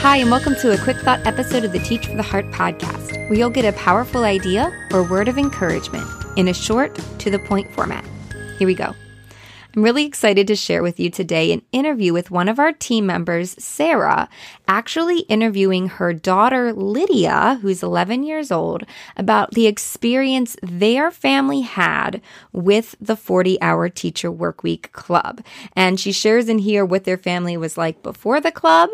Hi, and welcome to a quick thought episode of the Teach for the Heart podcast, where you'll get a powerful idea or word of encouragement in a short, to the point format. Here we go. I'm really excited to share with you today an interview with one of our team members, Sarah, actually interviewing her daughter, Lydia, who's 11 years old, about the experience their family had with the 40 hour teacher workweek club. And she shares in here what their family was like before the club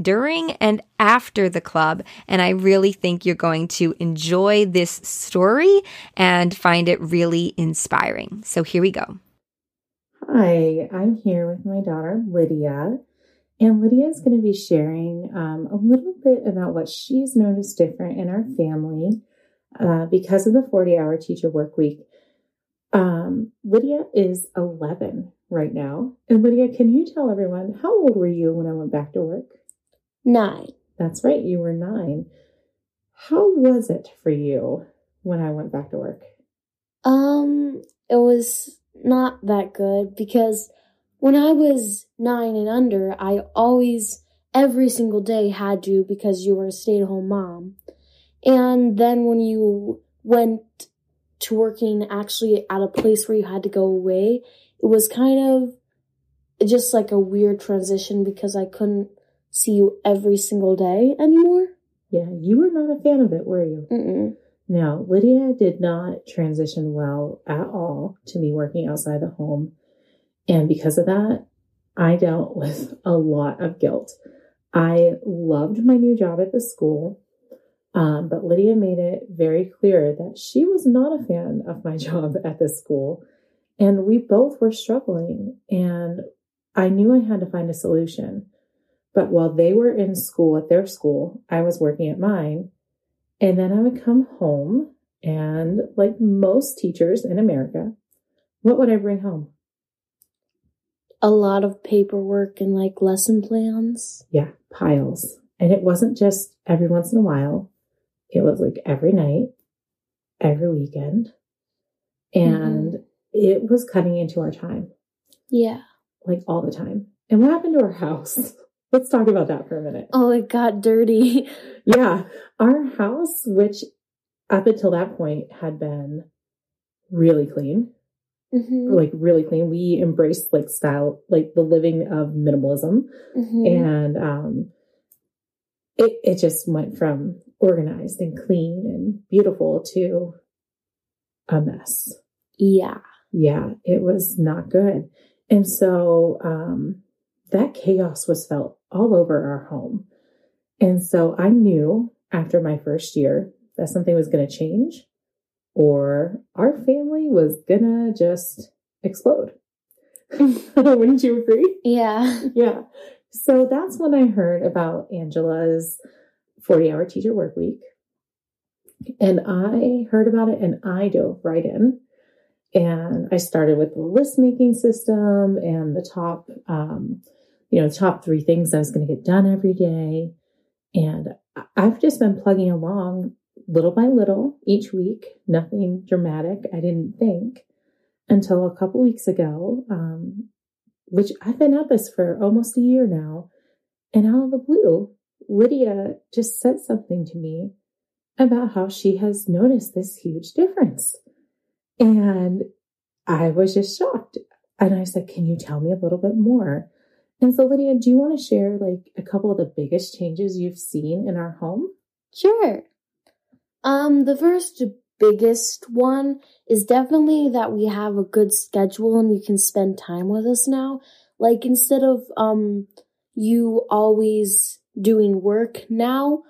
during and after the club. And I really think you're going to enjoy this story and find it really inspiring. So here we go. Hi, I'm here with my daughter, Lydia. And Lydia is going to be sharing um, a little bit about what she's noticed different in our family uh, because of the 40 hour teacher work week. Um, Lydia is 11 right now. And Lydia, can you tell everyone how old were you when I went back to work? Nine. That's right, you were nine. How was it for you when I went back to work? Um, it was not that good because when I was nine and under, I always, every single day had to because you were a stay at home mom. And then when you went to working actually at a place where you had to go away, it was kind of just like a weird transition because I couldn't see you every single day anymore. Yeah, you were not a fan of it, were you? Mm-mm. Now, Lydia did not transition well at all to me working outside the home. And because of that, I dealt with a lot of guilt. I loved my new job at the school, um, but Lydia made it very clear that she was not a fan of my job at the school. And we both were struggling. And I knew I had to find a solution. But while they were in school at their school, I was working at mine. And then I would come home and, like most teachers in America, what would I bring home? A lot of paperwork and like lesson plans. Yeah, piles. And it wasn't just every once in a while, it was like every night, every weekend. And mm-hmm. it was cutting into our time. Yeah. Like all the time. And what happened to our house? Let's talk about that for a minute. Oh, it got dirty. yeah. Our house, which up until that point had been really clean, mm-hmm. like really clean. We embraced like style, like the living of minimalism. Mm-hmm. And um, it, it just went from organized and clean and beautiful to a mess. Yeah. Yeah. It was not good. And so, um, that chaos was felt all over our home. And so I knew after my first year that something was going to change or our family was going to just explode. Wouldn't you agree? Yeah. Yeah. So that's when I heard about Angela's 40 hour teacher work week. And I heard about it and I dove right in. And I started with the list making system and the top um, you know, top three things I was going to get done every day. And I've just been plugging along little by little each week, nothing dramatic, I didn't think, until a couple weeks ago, um, which I've been at this for almost a year now. And out of the blue, Lydia just said something to me about how she has noticed this huge difference. And I was just shocked. And I said, Can you tell me a little bit more? And so, Lydia, do you want to share like a couple of the biggest changes you've seen in our home? Sure. Um, the first biggest one is definitely that we have a good schedule and you can spend time with us now. Like instead of um you always doing work now,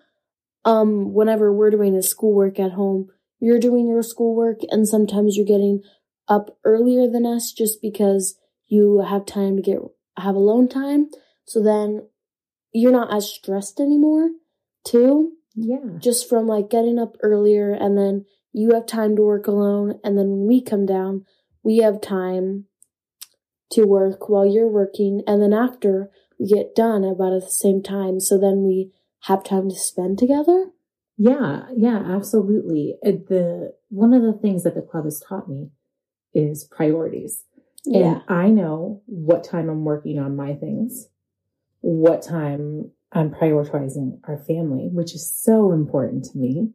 um whenever we're doing the schoolwork at home, you're doing your schoolwork and sometimes you're getting up earlier than us just because you have time to get have alone time. So then you're not as stressed anymore, too. Yeah. Just from like getting up earlier and then you have time to work alone. And then when we come down, we have time to work while you're working. And then after we get done about at the same time. So then we have time to spend together. Yeah, yeah, absolutely. The one of the things that the club has taught me is priorities. Yeah. And I know what time I'm working on my things, what time I'm prioritizing our family, which is so important to me.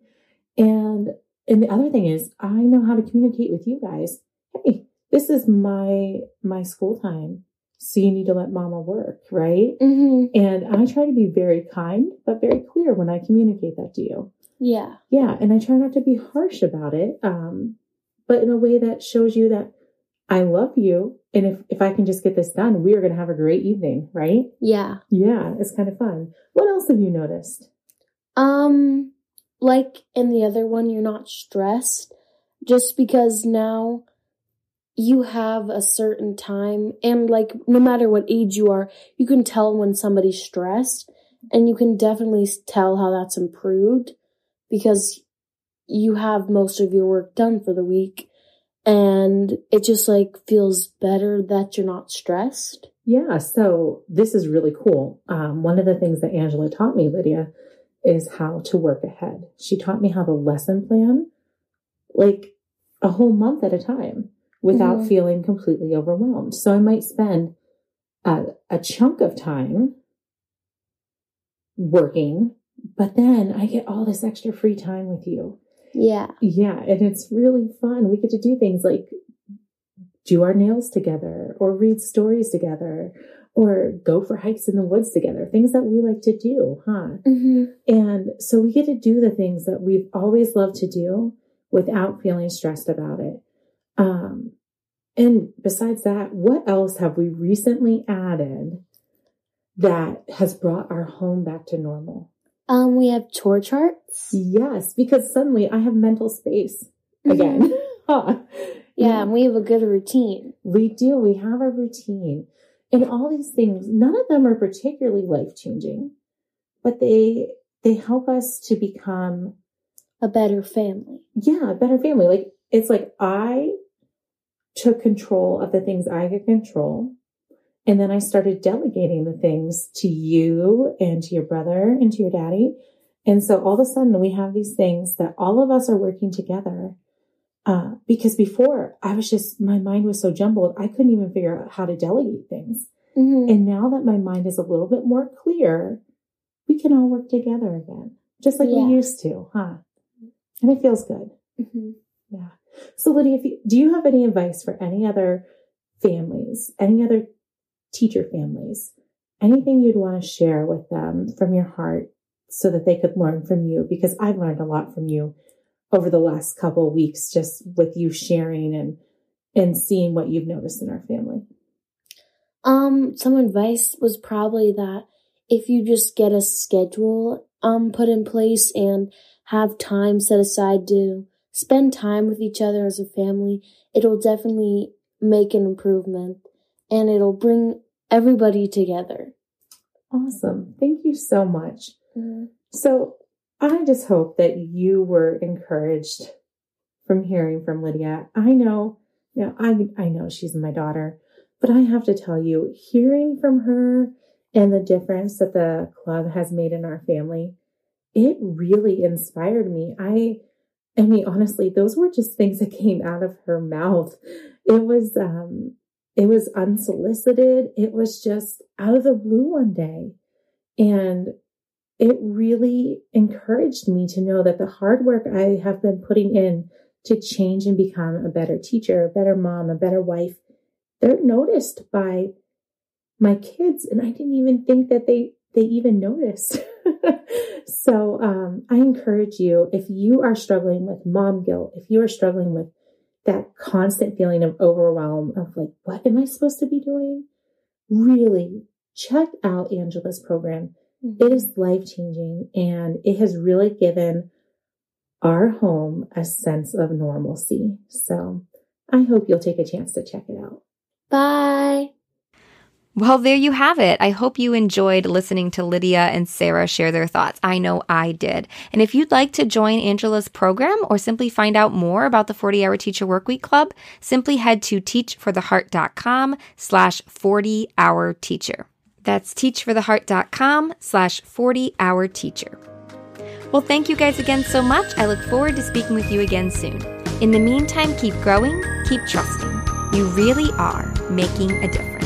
And and the other thing is I know how to communicate with you guys. Hey, this is my my school time. So you need to let mama work, right? Mm-hmm. And I try to be very kind, but very clear when I communicate that to you. Yeah. Yeah. And I try not to be harsh about it. Um, but in a way that shows you that I love you. And if, if I can just get this done, we are going to have a great evening, right? Yeah. Yeah. It's kind of fun. What else have you noticed? Um, like in the other one, you're not stressed just because now you have a certain time and like no matter what age you are, you can tell when somebody's stressed and you can definitely tell how that's improved because you have most of your work done for the week and it just like feels better that you're not stressed. Yeah. So this is really cool. Um, one of the things that Angela taught me, Lydia, is how to work ahead. She taught me how to lesson plan like a whole month at a time without Mhm. feeling completely overwhelmed. So I might spend a, a chunk of time working, but then I get all this extra free time with you. Yeah. Yeah, and it's really fun. We get to do things like do our nails together or read stories together or go for hikes in the woods together, things that we like to do, huh? Mm-hmm. And so we get to do the things that we've always loved to do without feeling stressed about it. Um, and besides that, what else have we recently added that has brought our home back to normal? Um, we have chore charts. Yes, because suddenly I have mental space again. Huh. Yeah, and we have a good routine. We do. We have a routine. And all these things, none of them are particularly life changing, but they they help us to become A better family. yeah, a better family. Like it's like I took control of the things I could control. And then I started delegating the things to you and to your brother and to your daddy. And so all of a sudden we have these things that all of us are working together. Uh, because before I was just, my mind was so jumbled, I couldn't even figure out how to delegate things. Mm-hmm. And now that my mind is a little bit more clear, we can all work together again, just like Yeah. we used to, huh? And it feels good. hmm Yeah. So, Lydia, if you, do you have any advice for any other families, any other teacher families, anything you'd want to share with them from your heart so that they could learn from you? Because I've learned a lot from you over the last couple weeks, just with you sharing and and seeing what you've noticed in our family. Um, some advice was probably that if you just get a schedule um put in place and have time set aside to spend time with each other as a family, it'll definitely make an improvement and it'll bring everybody together. Awesome. Thank you so much. So I just hope that you were encouraged from hearing from Lydia. I know, now I I know she's my daughter, but I have to tell you, hearing from her and the difference that the club has made in our family, it really inspired me. I I mean, honestly, those were just things that came out of her mouth. It was um it was unsolicited. It was just out of the blue one day. And it really encouraged me to know that the hard work I have been putting in to change and become a better teacher, a better mom, a better wife, they're noticed by my kids. And I didn't even think that they, they even noticed. so, um, I encourage you, if you are struggling with mom guilt, if you are struggling with that constant feeling of overwhelm of like, what am I supposed to be doing? Really check out Angela's program. Mm-hmm. It is life changing and it has really given our home a sense of normalcy. So I hope you'll take a chance to check it out. Bye. Well, there you have it. I hope you enjoyed listening to Lydia and Sarah share their thoughts. I know I did. And if you'd like to join Angela's program or simply find out more about the 40 Hour Teacher Workweek Club, simply head to teachfortheheart.com slash 40 hour teacher. That's teachfortheheart.com slash 40 hour teacher. Well, thank you guys again so much. I look forward to speaking with you again soon. In the meantime, keep growing, keep trusting. You really are making a difference.